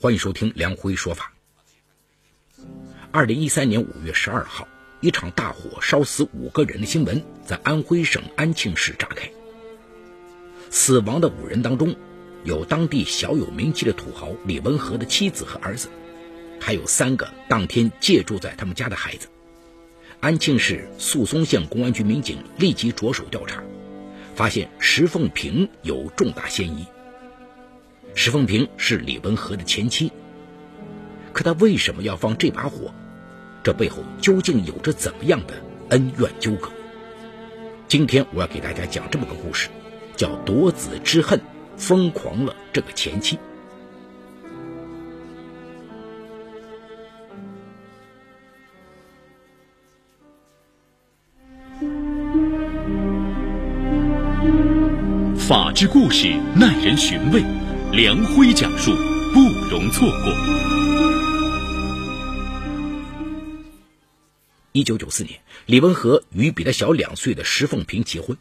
欢迎收听梁辉说法。二零一三年五月十二号，一场大火烧死五个人的新闻在安徽省安庆市炸开。死亡的五人当中，有当地小有名气的土豪李文和的妻子和儿子，还有三个当天借住在他们家的孩子。安庆市宿松县公安局民警立即着手调查，发现石凤平有重大嫌疑。石凤平是李文和的前妻，可他为什么要放这把火？这背后究竟有着怎么样的恩怨纠葛？今天我要给大家讲这么个故事，叫夺子之恨疯狂了这个前妻。法治故事耐人寻味，梁辉讲述不容错过。一九九四年，李文和与比他小两岁的石凤平结婚。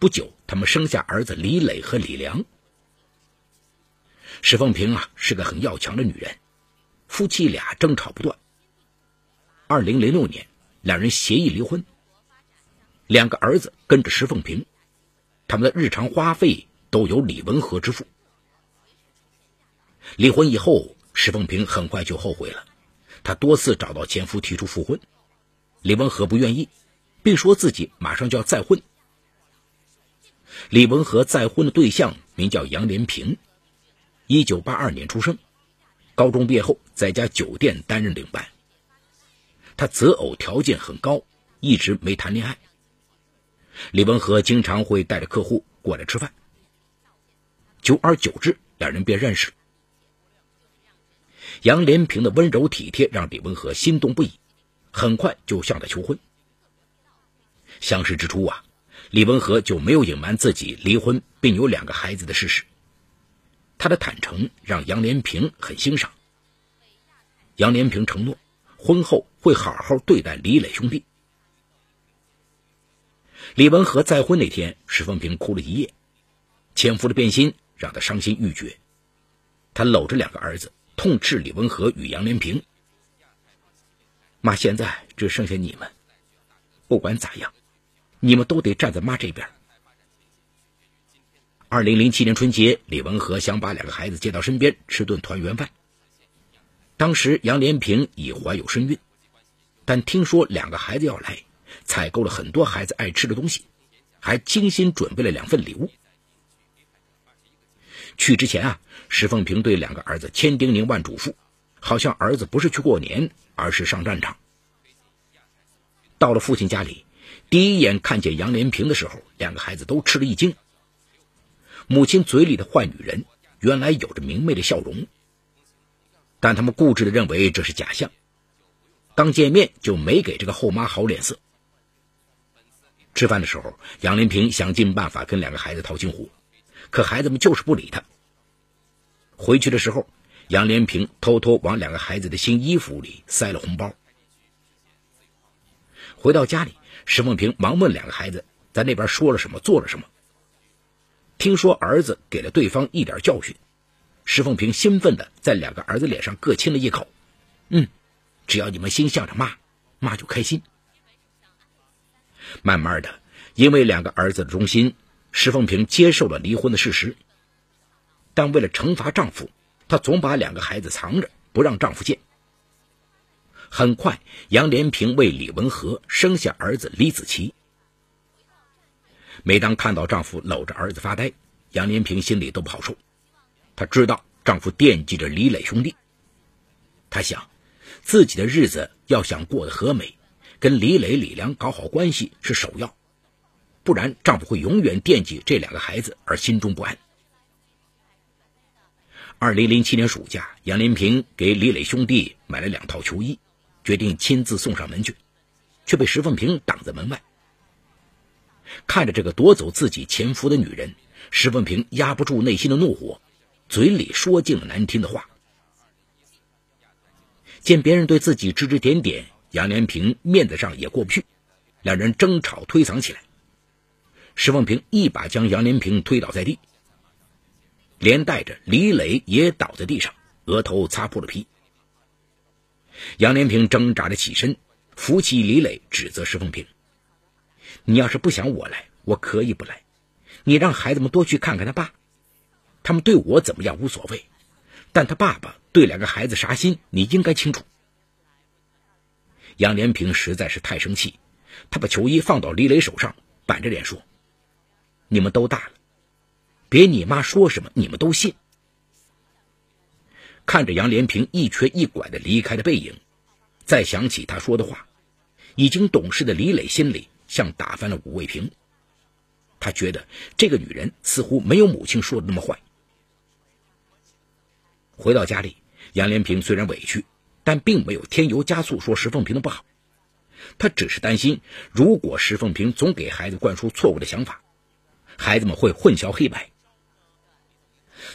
不久，他们生下儿子李磊和李良。石凤平啊，是个很要强的女人，夫妻俩争吵不断。二零零六年，两人协议离婚。两个儿子跟着石凤平。他们的日常花费都由李文和支付。离婚以后，石凤平很快就后悔了，她多次找到前夫提出复婚，李文和不愿意，并说自己马上就要再婚。李文和再婚的对象名叫杨连平，一九八二年出生，高中毕业后在家酒店担任领班。他择偶条件很高，一直没谈恋爱。李文和经常会带着客户过来吃饭，久而久之，两人便认识了。杨连平的温柔体贴让李文和心动不已，很快就向他求婚。相识之初啊，李文和就没有隐瞒自己离婚并有两个孩子的事实。他的坦诚让杨连平很欣赏。杨连平承诺，婚后会好好对待李磊兄弟。李文和再婚那天，石凤平哭了一夜，前夫的变心让他伤心欲绝。他搂着两个儿子，痛斥李文和与杨连平：“妈，现在只剩下你们，不管咋样，你们都得站在妈这边。”二零零七年春节，李文和想把两个孩子接到身边吃顿团圆饭。当时杨连平已怀有身孕，但听说两个孩子要来。采购了很多孩子爱吃的东西，还精心准备了两份礼物。去之前啊，石凤平对两个儿子千叮咛万嘱咐，好像儿子不是去过年，而是上战场。到了父亲家里，第一眼看见杨连平的时候，两个孩子都吃了一惊。母亲嘴里的坏女人，原来有着明媚的笑容，但他们固执的认为这是假象。刚见面就没给这个后妈好脸色。吃饭的时候，杨连平想尽办法跟两个孩子套近乎，可孩子们就是不理他。回去的时候，杨连平偷偷往两个孩子的新衣服里塞了红包。回到家里，石凤平忙问两个孩子在那边说了什么，做了什么。听说儿子给了对方一点教训，石凤平兴奋的在两个儿子脸上各亲了一口。嗯，只要你们心向着妈，妈就开心。慢慢的，因为两个儿子的忠心，石凤平接受了离婚的事实。但为了惩罚丈夫，她总把两个孩子藏着，不让丈夫见。很快，杨连平为李文和生下儿子李子琪。每当看到丈夫搂着儿子发呆，杨连平心里都不好受。她知道丈夫惦记着李磊兄弟，她想，自己的日子要想过得和美。跟李磊、李良搞好关系是首要，不然丈夫会永远惦记这两个孩子而心中不安。二零零七年暑假，杨连平给李磊兄弟买了两套球衣，决定亲自送上门去，却被石凤平挡在门外。看着这个夺走自己前夫的女人，石凤平压不住内心的怒火，嘴里说尽了难听的话。见别人对自己指指点点。杨连平面子上也过不去，两人争吵推搡起来。石凤平一把将杨连平推倒在地，连带着李磊也倒在地上，额头擦破了皮。杨连平挣扎着起身，扶起李磊，指责石凤平：“你要是不想我来，我可以不来。你让孩子们多去看看他爸，他们对我怎么样无所谓，但他爸爸对两个孩子啥心，你应该清楚。”杨连平实在是太生气，他把球衣放到李磊手上，板着脸说：“你们都大了，别你妈说什么你们都信。”看着杨连平一瘸一拐的离开的背影，再想起他说的话，已经懂事的李磊心里像打翻了五味瓶。他觉得这个女人似乎没有母亲说的那么坏。回到家里，杨连平虽然委屈，但并没有添油加醋说石凤平的不好。他只是担心，如果石凤平总给孩子灌输错误的想法，孩子们会混淆黑白。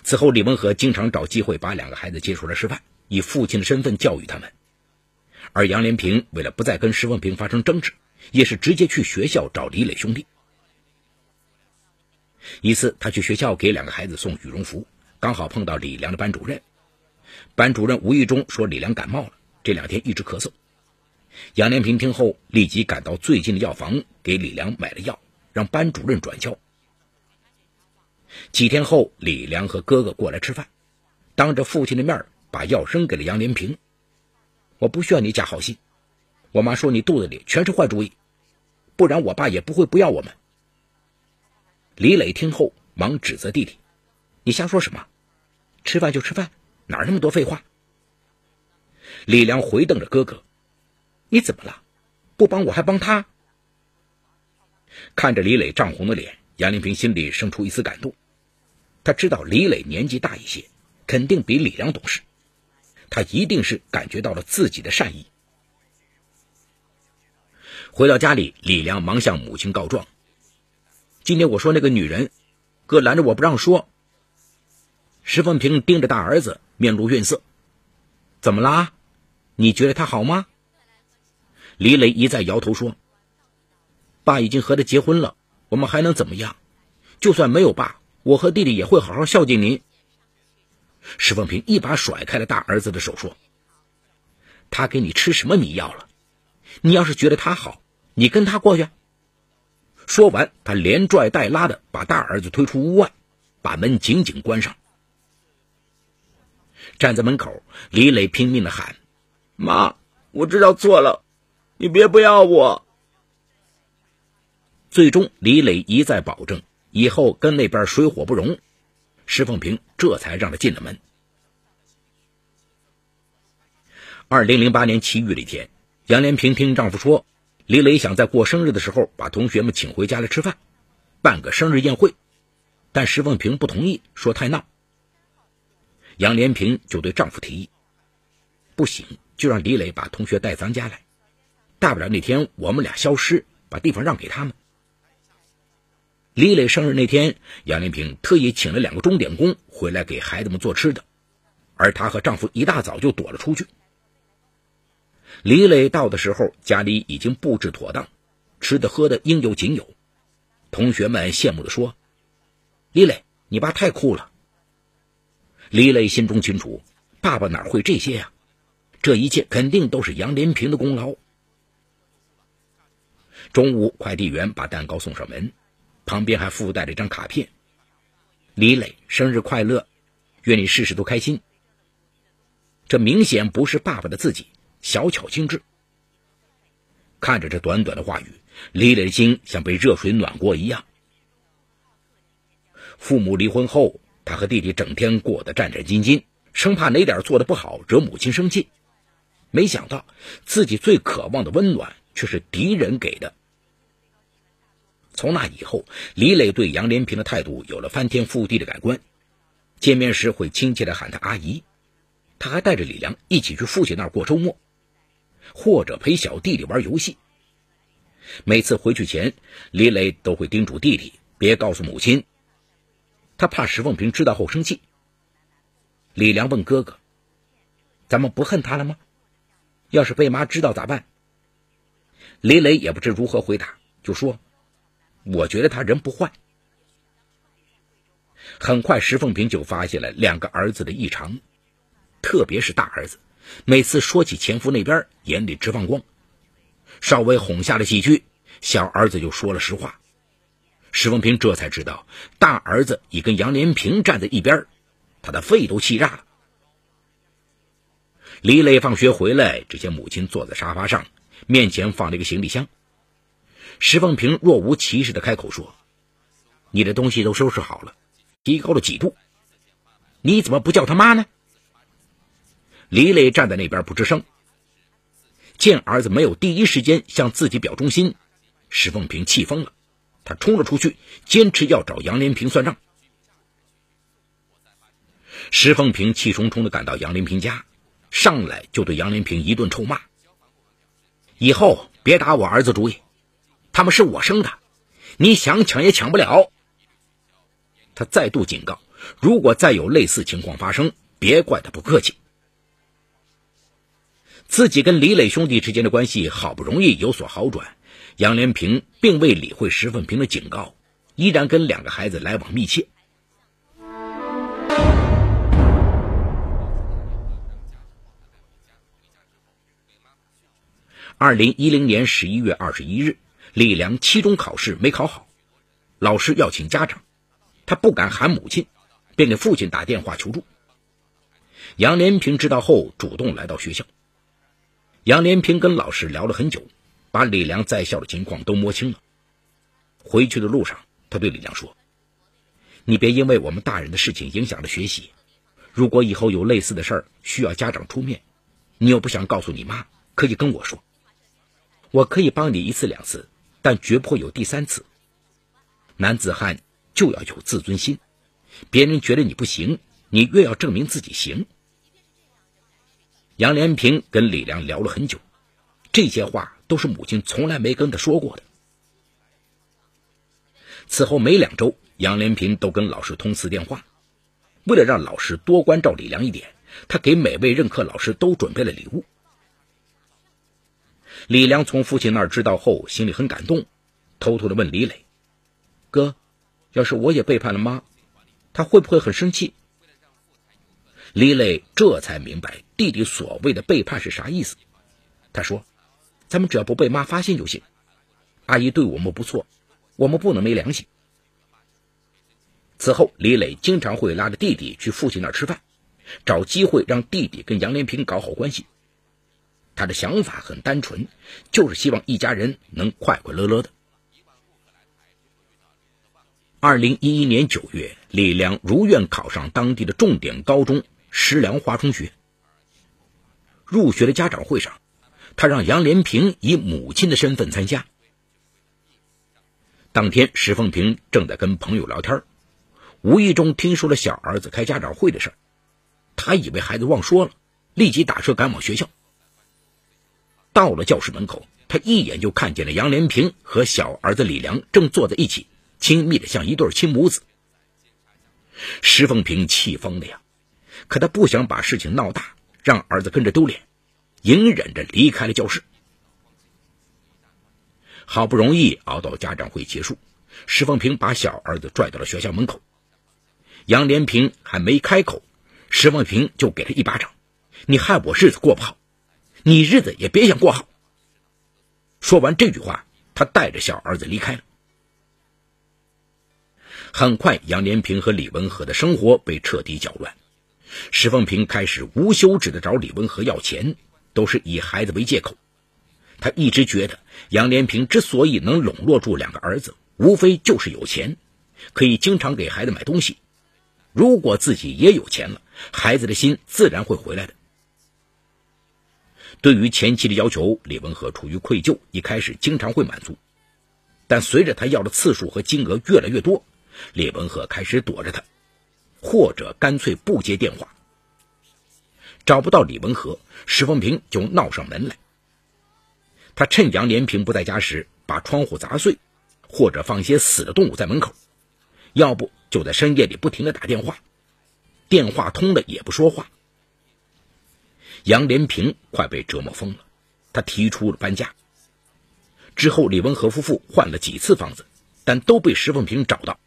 此后，李文和经常找机会把两个孩子接出来吃饭，以父亲的身份教育他们。而杨连平为了不再跟石凤平发生争执，也是直接去学校找李磊兄弟。一次，他去学校给两个孩子送羽绒服，刚好碰到李良的班主任。班主任无意中说李良感冒了，这两天一直咳嗽。杨连平听后，立即赶到最近的药房，给李良买了药，让班主任转交。几天后，李良和哥哥过来吃饭，当着父亲的面把药扔给了杨连平。我不需要你假好心，我妈说你肚子里全是坏主意，不然我爸也不会不要我们。李磊听后忙指责弟弟：“你瞎说什么？吃饭就吃饭，哪那么多废话？”李良回瞪着哥哥：“你怎么了？不帮我还帮他？”看着李磊涨红的脸。杨林平心里生出一丝感动，他知道李磊年纪大一些，肯定比李良懂事，他一定是感觉到了自己的善意。回到家里，李良忙向母亲告状：“今天我说那个女人，哥拦着我不让说。”石凤平盯着大儿子，面露怨色：“怎么啦？你觉得她好吗？”李磊一再摇头说：“爸已经和她结婚了。”我们还能怎么样？就算没有爸，我和弟弟也会好好孝敬您。石凤平一把甩开了大儿子的手，说：“他给你吃什么迷药了？你要是觉得他好，你跟他过去。”说完，他连拽带拉的把大儿子推出屋外，把门紧紧关上。站在门口，李磊拼命的喊：“妈，我知道错了，你别不要我。”最终，李磊一再保证以后跟那边水火不容，石凤平这才让他进了门。二零零八年七月的一天，杨连平听丈夫说，李磊想在过生日的时候把同学们请回家来吃饭，办个生日宴会，但石凤平不同意，说太闹。杨连平就对丈夫提议：“不行，就让李磊把同学带咱家来，大不了那天我们俩消失，把地方让给他们。”李磊生日那天，杨连平特意请了两个钟点工回来给孩子们做吃的，而她和丈夫一大早就躲了出去。李磊到的时候，家里已经布置妥当，吃的喝的应有尽有。同学们羡慕地说：“李磊，你爸太酷了。”李磊心中清楚，爸爸哪会这些呀？这一切肯定都是杨连平的功劳。中午，快递员把蛋糕送上门。旁边还附带了一张卡片：“李磊生日快乐，愿你事事都开心。”这明显不是爸爸的自己，小巧精致。看着这短短的话语，李磊的心像被热水暖过一样。父母离婚后，他和弟弟整天过得战战兢兢，生怕哪点做的不好惹母亲生气。没想到自己最渴望的温暖，却是敌人给的。从那以后，李磊对杨连平的态度有了翻天覆地的改观。见面时会亲切地喊他阿姨，他还带着李良一起去父亲那儿过周末，或者陪小弟弟玩游戏。每次回去前，李磊都会叮嘱弟弟别告诉母亲，他怕石凤平知道后生气。李良问哥哥：“咱们不恨他了吗？要是被妈知道咋办？”李磊也不知如何回答，就说。我觉得他人不坏。很快，石凤平就发现了两个儿子的异常，特别是大儿子，每次说起前夫那边，眼里直放光。稍微哄下了几句，小儿子就说了实话。石凤平这才知道，大儿子已跟杨连平站在一边，他的肺都气炸了。李磊放学回来，只见母亲坐在沙发上，面前放了一个行李箱。石凤平若无其事的开口说：“你的东西都收拾好了，提高了几度，你怎么不叫他妈呢？”李磊站在那边不吱声。见儿子没有第一时间向自己表忠心，石凤平气疯了，他冲了出去，坚持要找杨连平算账。石凤平气冲冲的赶到杨连平家，上来就对杨连平一顿臭骂：“以后别打我儿子主意，他们是我生的，你想抢也抢不了。”他再度警告：“如果再有类似情况发生，别怪他不客气。”自己跟李磊兄弟之间的关系好不容易有所好转，杨连平并未理会石凤平的警告，依然跟两个孩子来往密切。二零一零年十一月二十一日，李良期中考试没考好，老师要请家长，他不敢喊母亲，便给父亲打电话求助。杨连平知道后，主动来到学校。杨连平跟老师聊了很久，把李良在校的情况都摸清了。回去的路上，他对李良说：“你别因为我们大人的事情影响了学习。如果以后有类似的事儿需要家长出面，你又不想告诉你妈，可以跟我说。我可以帮你一次两次，但绝不会有第三次。男子汉就要有自尊心，别人觉得你不行，你越要证明自己行。”杨连平跟李良聊了很久，这些话都是母亲从来没跟他说过的。此后每两周，杨连平都跟老师通次电话，为了让老师多关照李良一点，他给每位任课老师都准备了礼物。李良从父亲那儿知道后，心里很感动，偷偷的问李磊：“哥，要是我也背叛了妈，他会不会很生气？”李磊这才明白弟弟所谓的背叛是啥意思。他说：“咱们只要不被妈发现就行。阿姨对我们不错，我们不能没良心。”此后，李磊经常会拉着弟弟去父亲那儿吃饭，找机会让弟弟跟杨连平搞好关系。他的想法很单纯，就是希望一家人能快快乐乐的。二零一一年九月，李良如愿考上当地的重点高中。石梁华中学入学的家长会上，他让杨连平以母亲的身份参加。当天，石凤平正在跟朋友聊天，无意中听说了小儿子开家长会的事他以为孩子忘说了，立即打车赶往学校。到了教室门口，他一眼就看见了杨连平和小儿子李良正坐在一起，亲密的像一对亲母子。石凤平气疯了呀！可他不想把事情闹大，让儿子跟着丢脸，隐忍着离开了教室。好不容易熬到家长会结束，石凤平把小儿子拽到了学校门口。杨连平还没开口，石凤平就给他一巴掌：“你害我日子过不好，你日子也别想过好。”说完这句话，他带着小儿子离开了。很快，杨连平和李文和的生活被彻底搅乱。石凤平开始无休止的找李文和要钱，都是以孩子为借口。他一直觉得杨连平之所以能笼络住两个儿子，无非就是有钱，可以经常给孩子买东西。如果自己也有钱了，孩子的心自然会回来的。对于前妻的要求，李文和出于愧疚，一开始经常会满足，但随着他要的次数和金额越来越多，李文和开始躲着他。或者干脆不接电话，找不到李文和，石凤平就闹上门来。他趁杨连平不在家时，把窗户砸碎，或者放些死的动物在门口，要不就在深夜里不停的打电话，电话通了也不说话。杨连平快被折磨疯了，他提出了搬家。之后，李文和夫妇换了几次房子，但都被石凤平找到。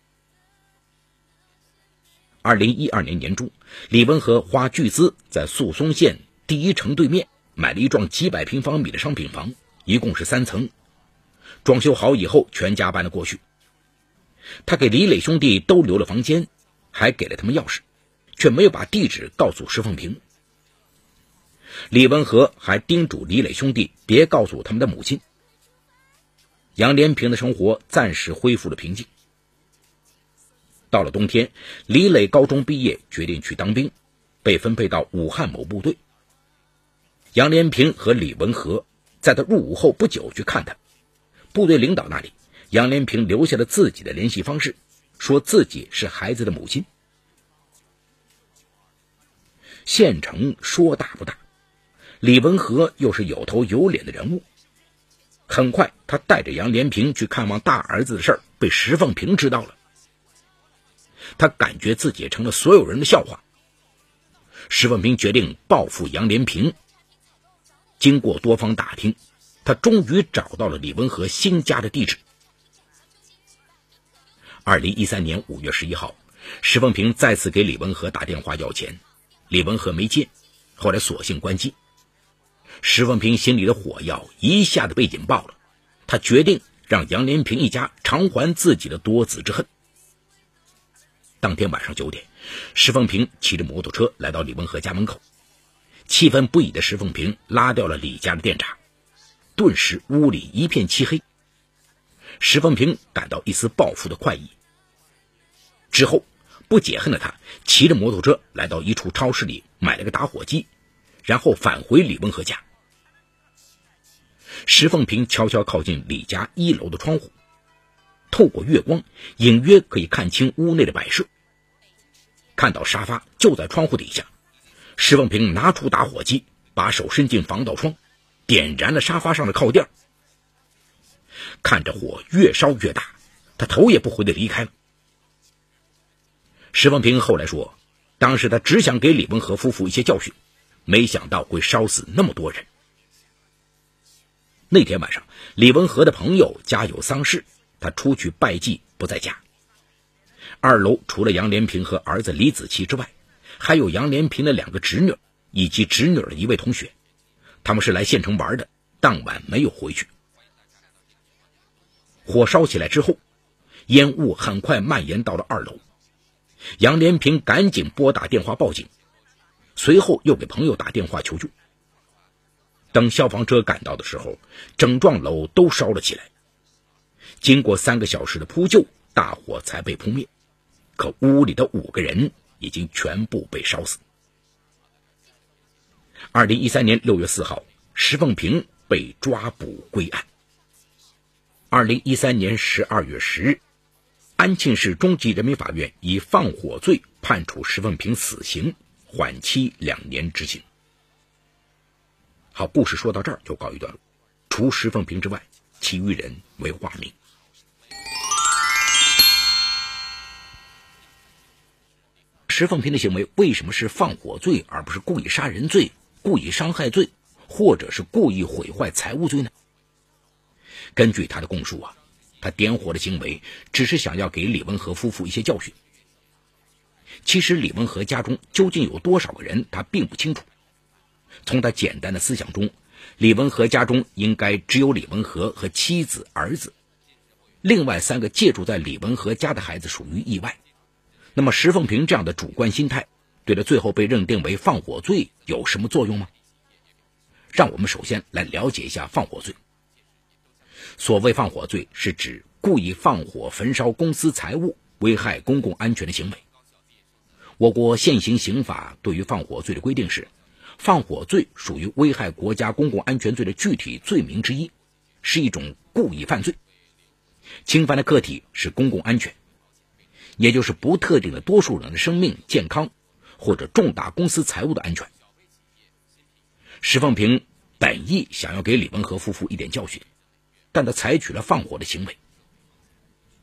二零一二年年中，李文和花巨资在宿松县第一城对面买了一幢几百平方米的商品房，一共是三层。装修好以后，全家搬了过去。他给李磊兄弟都留了房间，还给了他们钥匙，却没有把地址告诉石凤平。李文和还叮嘱李磊兄弟别告诉他们的母亲。杨连平的生活暂时恢复了平静。到了冬天，李磊高中毕业，决定去当兵，被分配到武汉某部队。杨连平和李文和在他入伍后不久去看他。部队领导那里，杨连平留下了自己的联系方式，说自己是孩子的母亲。县城说大不大，李文和又是有头有脸的人物。很快，他带着杨连平去看望大儿子的事儿被石凤平知道了。他感觉自己成了所有人的笑话。石凤平决定报复杨连平。经过多方打听，他终于找到了李文和新家的地址。二零一三年五月十一号，石凤平再次给李文和打电话要钱，李文和没接，后来索性关机。石凤平心里的火药一下子被引爆了，他决定让杨连平一家偿还自己的多子之恨。当天晚上九点，石凤平骑着摩托车来到李文和家门口，气愤不已的石凤平拉掉了李家的电闸，顿时屋里一片漆黑。石凤平感到一丝报复的快意，之后不解恨的他骑着摩托车来到一处超市里买了个打火机，然后返回李文和家。石凤平悄悄靠近李家一楼的窗户。透过月光，隐约可以看清屋内的摆设。看到沙发就在窗户底下，石凤平拿出打火机，把手伸进防盗窗，点燃了沙发上的靠垫。看着火越烧越大，他头也不回的离开了。石凤平后来说，当时他只想给李文和夫妇一些教训，没想到会烧死那么多人。那天晚上，李文和的朋友家有丧事。他出去拜祭，不在家。二楼除了杨连平和儿子李子琪之外，还有杨连平的两个侄女以及侄女的一位同学，他们是来县城玩的，当晚没有回去。火烧起来之后，烟雾很快蔓延到了二楼。杨连平赶紧拨打电话报警，随后又给朋友打电话求救。等消防车赶到的时候，整幢楼都烧了起来。经过三个小时的扑救，大火才被扑灭。可屋里的五个人已经全部被烧死。二零一三年六月四号，石凤平被抓捕归案。二零一三年十二月十日，安庆市中级人民法院以放火罪判处石凤平死刑，缓期两年执行。好，故事说到这儿就告一段落。除石凤平之外，其余人为化名。石凤平的行为为什么是放火罪，而不是故意杀人罪、故意伤害罪，或者是故意毁坏财物罪呢？根据他的供述啊，他点火的行为只是想要给李文和夫妇一些教训。其实李文和家中究竟有多少个人，他并不清楚。从他简单的思想中，李文和家中应该只有李文和和妻子、儿子，另外三个借住在李文和家的孩子属于意外。那么石凤平这样的主观心态，对他最后被认定为放火罪有什么作用吗？让我们首先来了解一下放火罪。所谓放火罪，是指故意放火焚烧公司财物，危害公共安全的行为。我国现行刑法对于放火罪的规定是，放火罪属于危害国家公共安全罪的具体罪名之一，是一种故意犯罪，侵犯的客体是公共安全。也就是不特定的多数人的生命健康，或者重大公司财务的安全。石凤平本意想要给李文和夫妇一点教训，但他采取了放火的行为。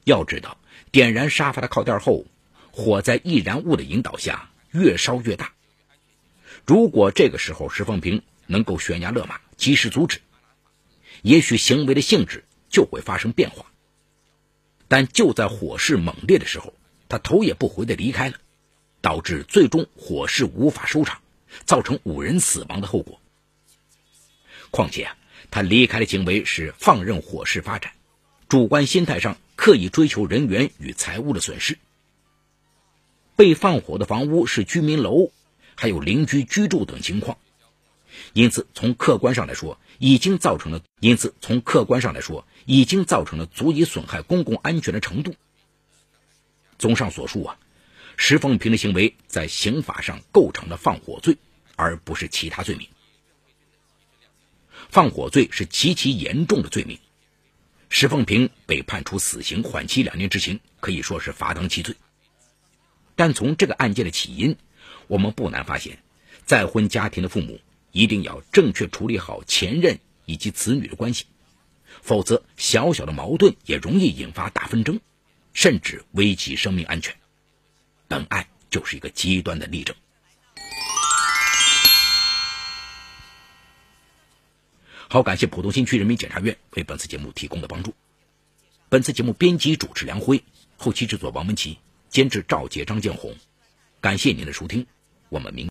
要知道，点燃沙发的靠垫后，火在易燃物的引导下越烧越大。如果这个时候石凤平能够悬崖勒马，及时阻止，也许行为的性质就会发生变化。但就在火势猛烈的时候，他头也不回的离开了，导致最终火势无法收场，造成五人死亡的后果。况且啊，他离开的行为是放任火势发展，主观心态上刻意追求人员与财物的损失。被放火的房屋是居民楼，还有邻居居住等情况，因此从客观上来说，已经造成了因此从客观上来说，已经造成了足以损害公共安全的程度。综上所述啊，石凤平的行为在刑法上构成了放火罪，而不是其他罪名。放火罪是极其严重的罪名，石凤平被判处死刑缓期两年执行，可以说是罚当其罪。但从这个案件的起因，我们不难发现，再婚家庭的父母一定要正确处理好前任以及子女的关系，否则小小的矛盾也容易引发大纷争，甚至危及生命安全。本案就是一个极端的例证。好，感谢浦东新区人民检察院为本次节目提供的帮助。本次节目编辑主持梁辉，后期制作王文琪。监制赵杰、张建红，感谢您的收听，我们明。